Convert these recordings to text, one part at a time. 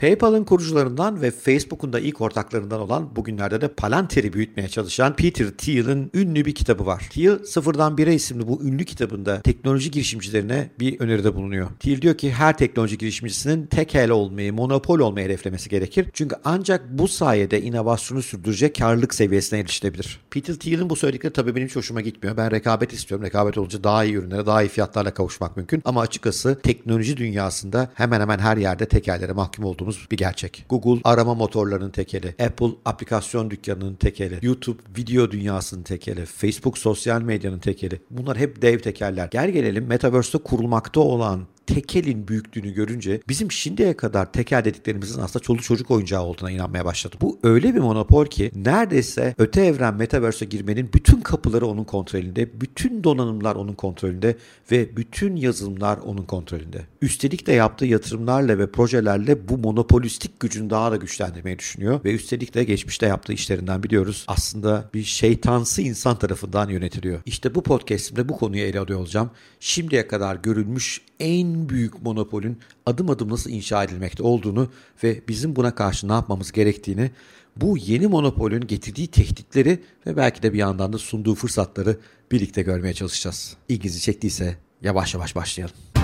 PayPal'ın kurucularından ve Facebook'un da ilk ortaklarından olan bugünlerde de Palantir'i büyütmeye çalışan Peter Thiel'in ünlü bir kitabı var. Thiel Sıfırdan Bire isimli bu ünlü kitabında teknoloji girişimcilerine bir öneride bulunuyor. Thiel diyor ki her teknoloji girişimcisinin tek el olmayı, monopol olmayı hedeflemesi gerekir. Çünkü ancak bu sayede inovasyonu sürdürecek karlılık seviyesine erişilebilir. Peter Thiel'in bu söyledikleri tabii benim hiç hoşuma gitmiyor. Ben rekabet istiyorum. Rekabet olunca daha iyi ürünlere, daha iyi fiyatlarla kavuşmak mümkün. Ama açıkçası teknoloji dünyasında hemen hemen her yerde tekellere mahkum olduğumuz bir gerçek. Google arama motorlarının tekeli, Apple aplikasyon dükkanının tekeli, YouTube video dünyasının tekeli, Facebook sosyal medyanın tekeli. Bunlar hep dev tekerler. Gel gelelim Metaverse'te kurulmakta olan tekelin büyüklüğünü görünce bizim şimdiye kadar tekel dediklerimizin aslında çoluk çocuk oyuncağı olduğuna inanmaya başladım. Bu öyle bir monopol ki neredeyse öte evren Metaverse'e girmenin bütün kapıları onun kontrolünde, bütün donanımlar onun kontrolünde ve bütün yazılımlar onun kontrolünde. Üstelik de yaptığı yatırımlarla ve projelerle bu monopolistik gücünü daha da güçlendirmeyi düşünüyor ve üstelik de geçmişte yaptığı işlerinden biliyoruz aslında bir şeytansı insan tarafından yönetiliyor. İşte bu podcastimde bu konuyu ele alıyor olacağım. Şimdiye kadar görülmüş en büyük monopolün adım adım nasıl inşa edilmekte olduğunu ve bizim buna karşı ne yapmamız gerektiğini, bu yeni monopolün getirdiği tehditleri ve belki de bir yandan da sunduğu fırsatları birlikte görmeye çalışacağız. İlginizi çektiyse yavaş yavaş başlayalım.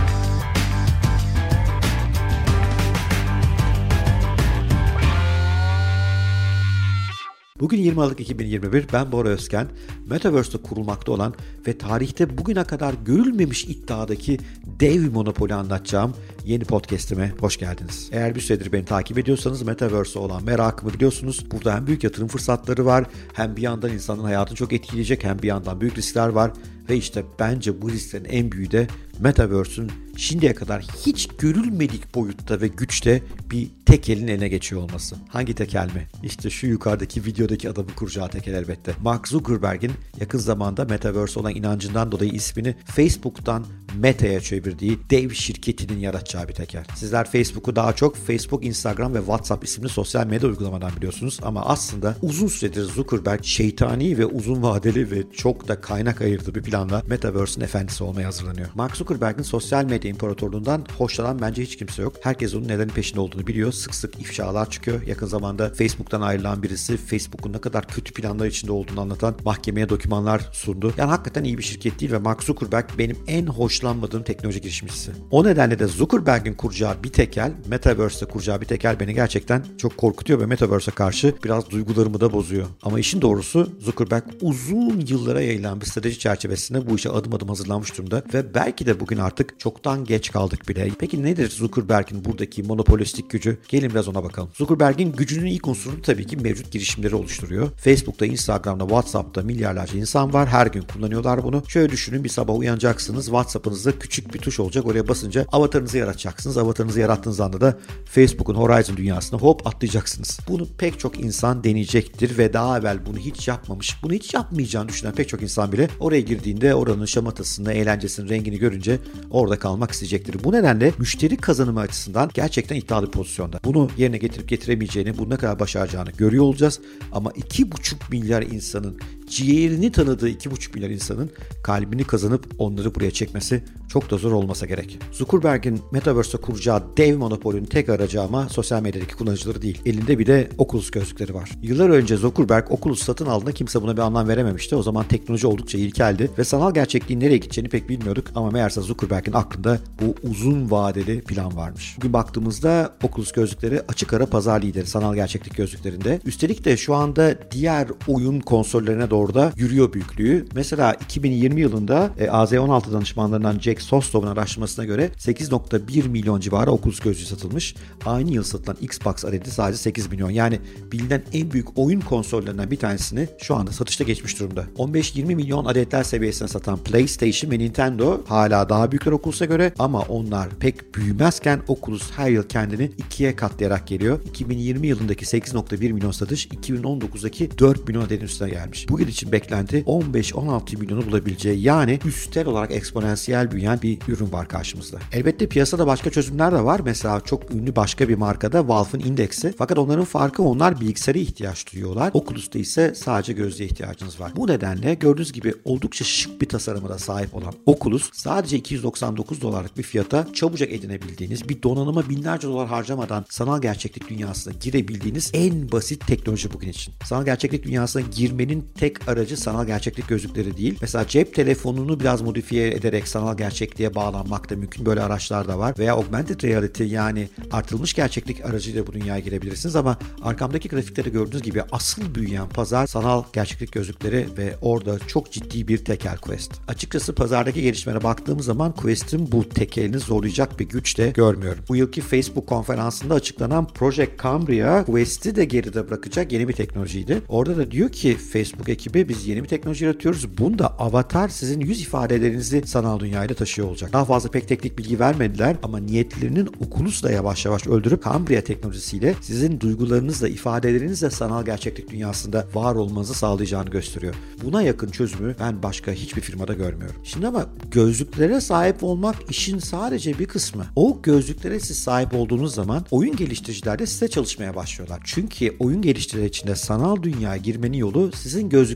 Bugün 20 Aralık 2021 ben Bora Özken. Metaverse'de kurulmakta olan ve tarihte bugüne kadar görülmemiş iddiadaki dev monopoli anlatacağım yeni podcast'ime hoş geldiniz. Eğer bir süredir beni takip ediyorsanız Metaverse'e olan merakımı biliyorsunuz. Burada hem büyük yatırım fırsatları var hem bir yandan insanın hayatını çok etkileyecek hem bir yandan büyük riskler var. Ve işte bence bu risklerin en büyüğü de Metaverse'ün şimdiye kadar hiç görülmedik boyutta ve güçte bir tekelin eline geçiyor olması. Hangi tekel mi? İşte şu yukarıdaki videodaki adamı kuracağı tekel elbette. Mark Zuckerberg'in yakın zamanda Metaverse olan inancından dolayı ismini Facebook'tan Meta'ya çevirdiği dev şirketinin yaratacağı bir tekel. Sizler Facebook'u daha çok Facebook, Instagram ve WhatsApp isimli sosyal medya uygulamadan biliyorsunuz ama aslında uzun süredir Zuckerberg şeytani ve uzun vadeli ve çok da kaynak ayırdığı bir planla Metaverse'ün efendisi olmaya hazırlanıyor. Mark Zuckerberg'in sosyal medya imparatorluğundan hoşlanan bence hiç kimse yok. Herkes onun neden peşinde olduğunu biliyor. Sık sık ifşalar çıkıyor. Yakın zamanda Facebook'tan ayrılan birisi Facebook'un ne kadar kötü planlar içinde olduğunu anlatan mahkemeye dokümanlar sundu. Yani hakikaten iyi bir şirket değil ve Mark Zuckerberg benim en hoşlanmadığım teknoloji girişimcisi. O nedenle de Zuckerberg'in kuracağı bir tekel, Metaverse'de kuracağı bir tekel beni gerçekten çok korkutuyor ve Metaverse'e karşı biraz duygularımı da bozuyor. Ama işin doğrusu Zuckerberg uzun yıllara yayılan bir strateji çerçevesinde bu işe adım adım hazırlanmış durumda ve belki de bugün artık çoktan geç kaldık bile. Peki nedir Zuckerberg'in buradaki monopolistik gücü? Gelin biraz ona bakalım. Zuckerberg'in gücünün ilk unsuru tabii ki mevcut girişimleri oluşturuyor. Facebook'ta, Instagram'da, WhatsApp'ta milyarlarca insan var. Her gün kullanıyorlar bunu. Şöyle düşünün bir sabah uyanacaksınız. WhatsApp'ınızda küçük bir tuş olacak. Oraya basınca avatarınızı yaratacaksınız. Avatarınızı yarattığınız anda da Facebook'un Horizon dünyasına hop atlayacaksınız. Bunu pek çok insan deneyecektir ve daha evvel bunu hiç yapmamış, bunu hiç yapmayacağını düşünen pek çok insan bile oraya girdiğinde oranın şamatasını, eğlencesinin rengini görünce orada kalmak isteyecektir. Bu nedenle müşteri kazanımı açısından gerçekten iddialı bir pozisyonda. Bunu yerine getirip getiremeyeceğini, bunu ne kadar başaracağını görüyor olacağız. Ama 2,5 milyar insanın ciğerini tanıdığı 2,5 milyar insanın kalbini kazanıp onları buraya çekmesi çok da zor olmasa gerek. Zuckerberg'in Metaverse'de kuracağı dev monopolün tek aracı ama sosyal medyadaki kullanıcıları değil. Elinde bir de Oculus gözlükleri var. Yıllar önce Zuckerberg Oculus satın aldığında kimse buna bir anlam verememişti. O zaman teknoloji oldukça ilkeldi ve sanal gerçekliğin nereye gideceğini pek bilmiyorduk ama meğerse Zuckerberg'in aklında bu uzun vadeli plan varmış. Bugün baktığımızda Oculus gözlükleri açık ara pazar lideri sanal gerçeklik gözlüklerinde. Üstelik de şu anda diğer oyun konsollerine doğru da yürüyor büyüklüğü. Mesela 2020 yılında e, AZ16 danışmanlarından Jack Sostov'un araştırmasına göre 8.1 milyon civarı Oculus gözlüğü satılmış. Aynı yıl satılan Xbox adedi sadece 8 milyon. Yani bilinen en büyük oyun konsollerinden bir tanesini şu anda satışta geçmiş durumda. 15-20 milyon adetler seviyesine satan PlayStation ve Nintendo hala daha büyükler Oculus'a göre ama onlar pek büyümezken Oculus her yıl kendini ikiye katlayarak geliyor. 2020 yılındaki 8.1 milyon satış 2019'daki 4 milyon adetin üstüne gelmiş. Bu için beklenti 15-16 milyonu bulabileceği yani üstel olarak eksponansiyel büyüyen bir ürün var karşımızda. Elbette piyasada başka çözümler de var. Mesela çok ünlü başka bir markada Valve'ın indeksi. Fakat onların farkı onlar bilgisayara ihtiyaç duyuyorlar. Oculus'ta ise sadece gözlüğe ihtiyacınız var. Bu nedenle gördüğünüz gibi oldukça şık bir tasarıma da sahip olan Oculus sadece 299 dolarlık bir fiyata çabucak edinebildiğiniz bir donanıma binlerce dolar harcamadan sanal gerçeklik dünyasına girebildiğiniz en basit teknoloji bugün için. Sanal gerçeklik dünyasına girmenin tek aracı sanal gerçeklik gözlükleri değil. Mesela cep telefonunu biraz modifiye ederek sanal gerçekliğe bağlanmak da mümkün. Böyle araçlar da var. Veya augmented reality yani artırılmış gerçeklik aracıyla bu dünyaya girebilirsiniz ama arkamdaki grafikleri gördüğünüz gibi asıl büyüyen pazar sanal gerçeklik gözlükleri ve orada çok ciddi bir tekel Quest. Açıkçası pazardaki gelişmelere baktığımız zaman Quest'in bu tekelini zorlayacak bir güç de görmüyorum. Bu yılki Facebook konferansında açıklanan Project Cambria Quest'i de geride bırakacak yeni bir teknolojiydi. Orada da diyor ki Facebook ekibi biz yeni bir teknoloji yaratıyoruz. Bunda avatar sizin yüz ifadelerinizi sanal dünyayla taşıyor olacak. Daha fazla pek teknik bilgi vermediler ama niyetlerinin Oculus'la yavaş yavaş öldürüp Cambria teknolojisiyle sizin duygularınızla, ifadelerinizle sanal gerçeklik dünyasında var olmanızı sağlayacağını gösteriyor. Buna yakın çözümü ben başka hiçbir firmada görmüyorum. Şimdi ama gözlüklere sahip olmak işin sadece bir kısmı. O gözlüklere siz sahip olduğunuz zaman oyun geliştiriciler de size çalışmaya başlıyorlar. Çünkü oyun geliştiriciler içinde sanal dünyaya girmenin yolu sizin gözlüklerinizle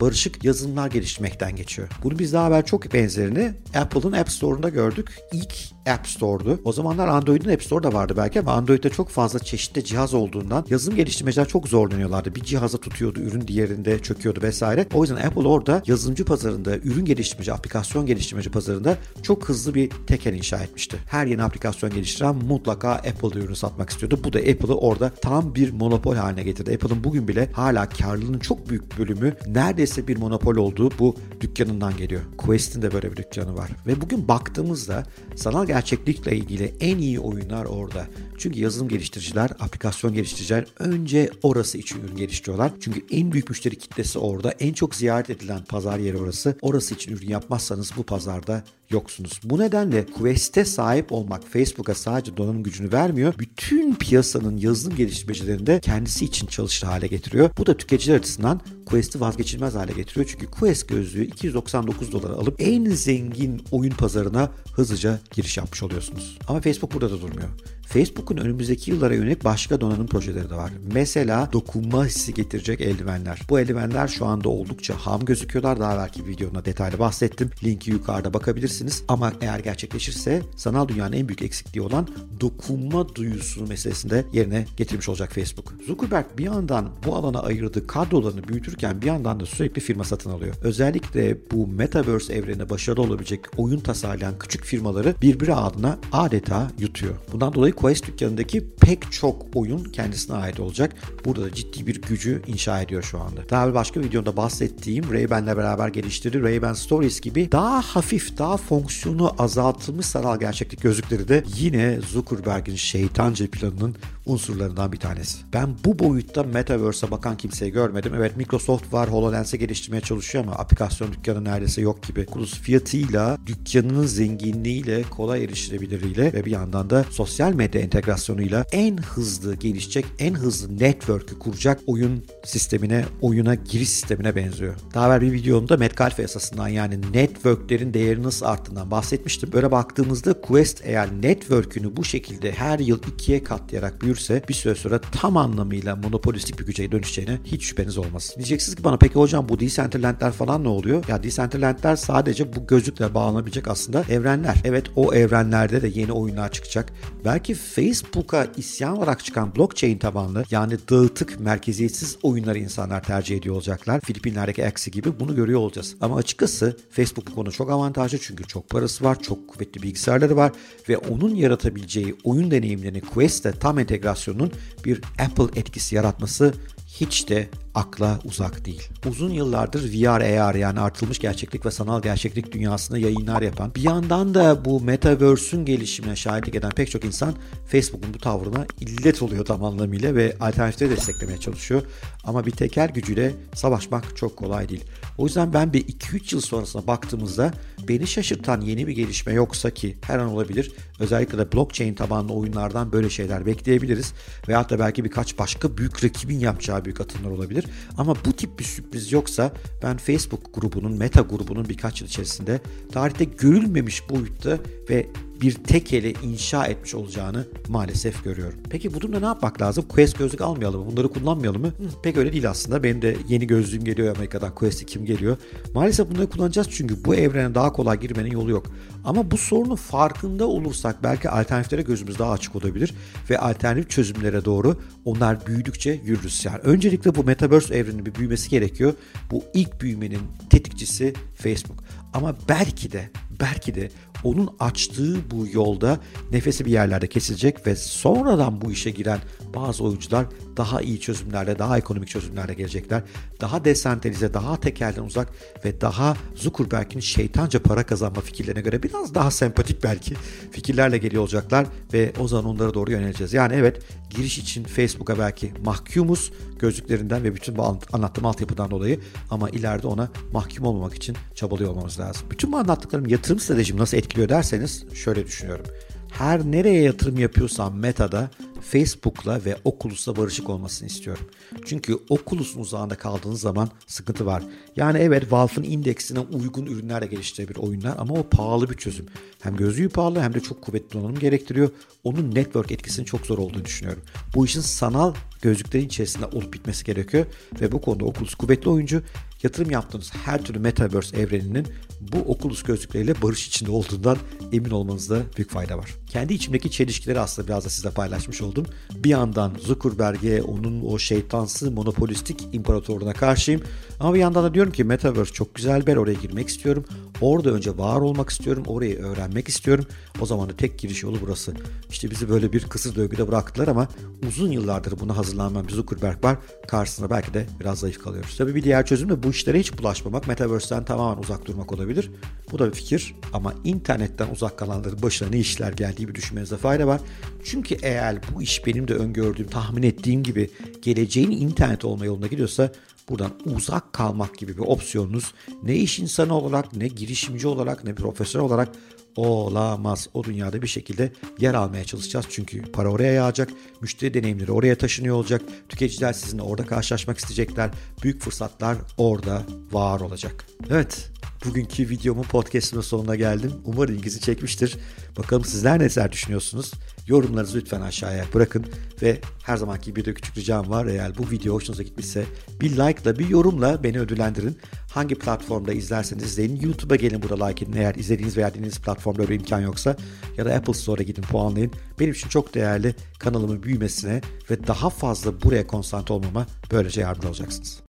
barışık yazılımlar geliştirmekten geçiyor. Bunu biz daha evvel çok benzerini Apple'ın App Store'unda gördük. İlk App Store'du. O zamanlar Android'in App Store da vardı belki ama Android'de çok fazla çeşitli cihaz olduğundan yazılım geliştirmeciler çok zorlanıyorlardı. Bir cihaza tutuyordu, ürün diğerinde çöküyordu vesaire. O yüzden Apple orada yazılımcı pazarında, ürün geliştirmeci, aplikasyon geliştirmeci pazarında çok hızlı bir tekel inşa etmişti. Her yeni aplikasyon geliştiren mutlaka Apple ürünü satmak istiyordu. Bu da Apple'ı orada tam bir monopol haline getirdi. Apple'ın bugün bile hala karlılığının çok büyük bölümü neredeyse bir monopol olduğu bu dükkanından geliyor. Quest'in de böyle bir dükkanı var. Ve bugün baktığımızda sanal gerçeklikle ilgili en iyi oyunlar orada. Çünkü yazılım geliştiriciler, aplikasyon geliştiriciler önce orası için ürün geliştiriyorlar. Çünkü en büyük müşteri kitlesi orada. En çok ziyaret edilen pazar yeri orası. Orası için ürün yapmazsanız bu pazarda yoksunuz. Bu nedenle Quest'e sahip olmak Facebook'a sadece donanım gücünü vermiyor. Bütün piyasanın yazılım geliştirmecilerini de kendisi için çalışır hale getiriyor. Bu da tüketiciler açısından Quest'i vazgeçilmez hale getiriyor. Çünkü Quest gözlüğü 299 dolara alıp en zengin oyun pazarına hızlıca giriş yapmış oluyorsunuz. Ama Facebook burada da durmuyor. Facebook'un önümüzdeki yıllara yönelik başka donanım projeleri de var. Mesela dokunma hissi getirecek eldivenler. Bu eldivenler şu anda oldukça ham gözüküyorlar. Daha belki videoda detaylı bahsettim. Linki yukarıda bakabilirsiniz. Ama eğer gerçekleşirse sanal dünyanın en büyük eksikliği olan dokunma duyusu meselesinde yerine getirmiş olacak Facebook. Zuckerberg bir yandan bu alana ayırdığı kadrolarını büyütürken bir yandan da sürekli firma satın alıyor. Özellikle bu Metaverse evrenine başarılı olabilecek oyun tasarlayan küçük firmaları birbiri adına adeta yutuyor. Bundan dolayı Quest dükkanındaki pek çok oyun kendisine ait olacak. Burada da ciddi bir gücü inşa ediyor şu anda. Daha bir başka videoda bahsettiğim Ray-Ban'le beraber geliştirdiği Ray-Ban Stories gibi daha hafif, daha fonksiyonu azaltılmış sanal gerçeklik gözlükleri de yine Zuckerberg'in şeytanca planının unsurlarından bir tanesi. Ben bu boyutta Metaverse'e bakan kimseyi görmedim. Evet Microsoft var HoloLens'e geliştirmeye çalışıyor ama aplikasyon dükkanı neredeyse yok gibi. Kulus fiyatıyla, dükkanının zenginliğiyle, kolay erişilebiliriyle ve bir yandan da sosyal medya entegrasyonuyla en hızlı gelişecek, en hızlı network'ü kuracak oyun sistemine, oyuna giriş sistemine benziyor. Daha evvel bir videomda Metcalfe esasından yani network'lerin değeri nasıl arttığından bahsetmiştim. Böyle baktığımızda Quest eğer network'ünü bu şekilde her yıl ikiye katlayarak büyürse yürürse bir süre sonra tam anlamıyla monopolistik bir güce dönüşeceğine hiç şüpheniz olmaz. Diyeceksiniz ki bana peki hocam bu Decentraland'ler falan ne oluyor? Ya Decentraland'ler sadece bu gözlükle bağlanabilecek aslında evrenler. Evet o evrenlerde de yeni oyunlar çıkacak. Belki Facebook'a isyan olarak çıkan blockchain tabanlı yani dağıtık merkeziyetsiz oyunları insanlar tercih ediyor olacaklar. Filipinler'deki Axie gibi bunu görüyor olacağız. Ama açıkçası Facebook bu konu çok avantajlı çünkü çok parası var, çok kuvvetli bilgisayarları var ve onun yaratabileceği oyun deneyimlerini Quest'te tam entegre entegrasyonun bir Apple etkisi yaratması hiç de akla uzak değil. Uzun yıllardır VR, AR yani artılmış gerçeklik ve sanal gerçeklik dünyasında yayınlar yapan, bir yandan da bu Metaverse'ün gelişimine şahitlik eden pek çok insan Facebook'un bu tavrına illet oluyor tam anlamıyla ve alternatifleri desteklemeye çalışıyor. Ama bir teker gücüyle savaşmak çok kolay değil. O yüzden ben bir 2-3 yıl sonrasına baktığımızda beni şaşırtan yeni bir gelişme yoksa ki her an olabilir. Özellikle de blockchain tabanlı oyunlardan böyle şeyler bekleyebiliriz. Veyahut da belki birkaç başka büyük rakibin yapacağı daha büyük atımlar olabilir. Ama bu tip bir sürpriz yoksa ben Facebook grubunun, Meta grubunun birkaç yıl içerisinde tarihte görülmemiş boyutta ve bir tek ele inşa etmiş olacağını maalesef görüyorum. Peki bu durumda ne yapmak lazım? Quest gözlük almayalım mı? Bunları kullanmayalım mı? Hı, pek öyle değil aslında. Benim de yeni gözlüğüm geliyor Amerika'dan. Quest kim geliyor? Maalesef bunları kullanacağız çünkü bu evrene daha kolay girmenin yolu yok. Ama bu sorunun farkında olursak belki alternatiflere gözümüz daha açık olabilir ve alternatif çözümlere doğru onlar büyüdükçe yürürüz. Yani öncelikle bu Metaverse evreninin bir büyümesi gerekiyor. Bu ilk büyümenin tetikçisi Facebook. Ama belki de belki de onun açtığı bu yolda nefesi bir yerlerde kesilecek ve sonradan bu işe giren bazı oyuncular daha iyi çözümlerle, daha ekonomik çözümlerle gelecekler. Daha desentralize, daha tekelden uzak ve daha Zuckerberg'in şeytanca para kazanma fikirlerine göre biraz daha sempatik belki fikirlerle geliyor olacaklar ve o zaman onlara doğru yöneleceğiz. Yani evet giriş için Facebook'a belki mahkumuz gözlüklerinden ve bütün bu anlattığım altyapıdan dolayı ama ileride ona mahkum olmamak için çabalıyor olmamız lazım. Bütün bu anlattıklarım yatırım stratejimi nasıl etkiliyor derseniz şöyle düşünüyorum. Her nereye yatırım yapıyorsam Meta'da Facebook'la ve Oculus'la barışık olmasını istiyorum. Çünkü Oculus'un uzağında kaldığınız zaman sıkıntı var. Yani evet Valve'ın indeksine uygun ürünlerle geliştirebilir oyunlar ama o pahalı bir çözüm. Hem gözlüğü pahalı hem de çok kuvvetli donanım gerektiriyor. Onun network etkisinin çok zor olduğunu düşünüyorum. Bu işin sanal gözlüklerin içerisinde olup bitmesi gerekiyor ve bu konuda Oculus kuvvetli oyuncu yatırım yaptığınız her türlü Metaverse evreninin bu Oculus gözlükleriyle barış içinde olduğundan emin olmanızda büyük fayda var. Kendi içimdeki çelişkileri aslında biraz da sizle paylaşmış oldum. Bir yandan Zuckerberg'e, onun o şeytansı monopolistik imparatorluğuna karşıyım. Ama bir yandan da diyorum ki Metaverse çok güzel yer, oraya girmek istiyorum. Orada önce var olmak istiyorum, orayı öğrenmek istiyorum. O zaman da tek giriş yolu burası. İşte bizi böyle bir kısır döngüde bıraktılar ama uzun yıllardır buna hazırlanmayan bir Zuckerberg var. Karşısında belki de biraz zayıf kalıyoruz. Tabii bir diğer çözüm de bu işlere hiç bulaşmamak, Metaverse'den tamamen uzak durmak olabilir. Bu da bir fikir ama internetten uzak kalanların başına ne işler geldiği bir düşünmenizde fayda var. Çünkü eğer bu iş benim de öngördüğüm, tahmin ettiğim gibi geleceğin internet olma yoluna gidiyorsa buradan uzak kalmak gibi bir opsiyonunuz ne iş insanı olarak ne girişimci olarak ne profesör olarak olamaz. O dünyada bir şekilde yer almaya çalışacağız. Çünkü para oraya yağacak. Müşteri deneyimleri oraya taşınıyor olacak. Tüketiciler sizinle orada karşılaşmak isteyecekler. Büyük fırsatlar orada var olacak. Evet Bugünkü videomun podcastımın sonuna geldim. Umarım ilginizi çekmiştir. Bakalım sizler neler düşünüyorsunuz? Yorumlarınızı lütfen aşağıya bırakın ve her zamanki bir de küçük ricam var. Eğer bu video hoşunuza gitmişse bir like'la bir yorumla beni ödüllendirin. Hangi platformda izlerseniz izleyin. YouTube'a gelin burada like edin eğer izlediğiniz veya dinlediğiniz platformda öyle imkan yoksa. Ya da Apple Store'a gidin puanlayın. Benim için çok değerli kanalımın büyümesine ve daha fazla buraya konsantre olmama böylece yardımcı olacaksınız.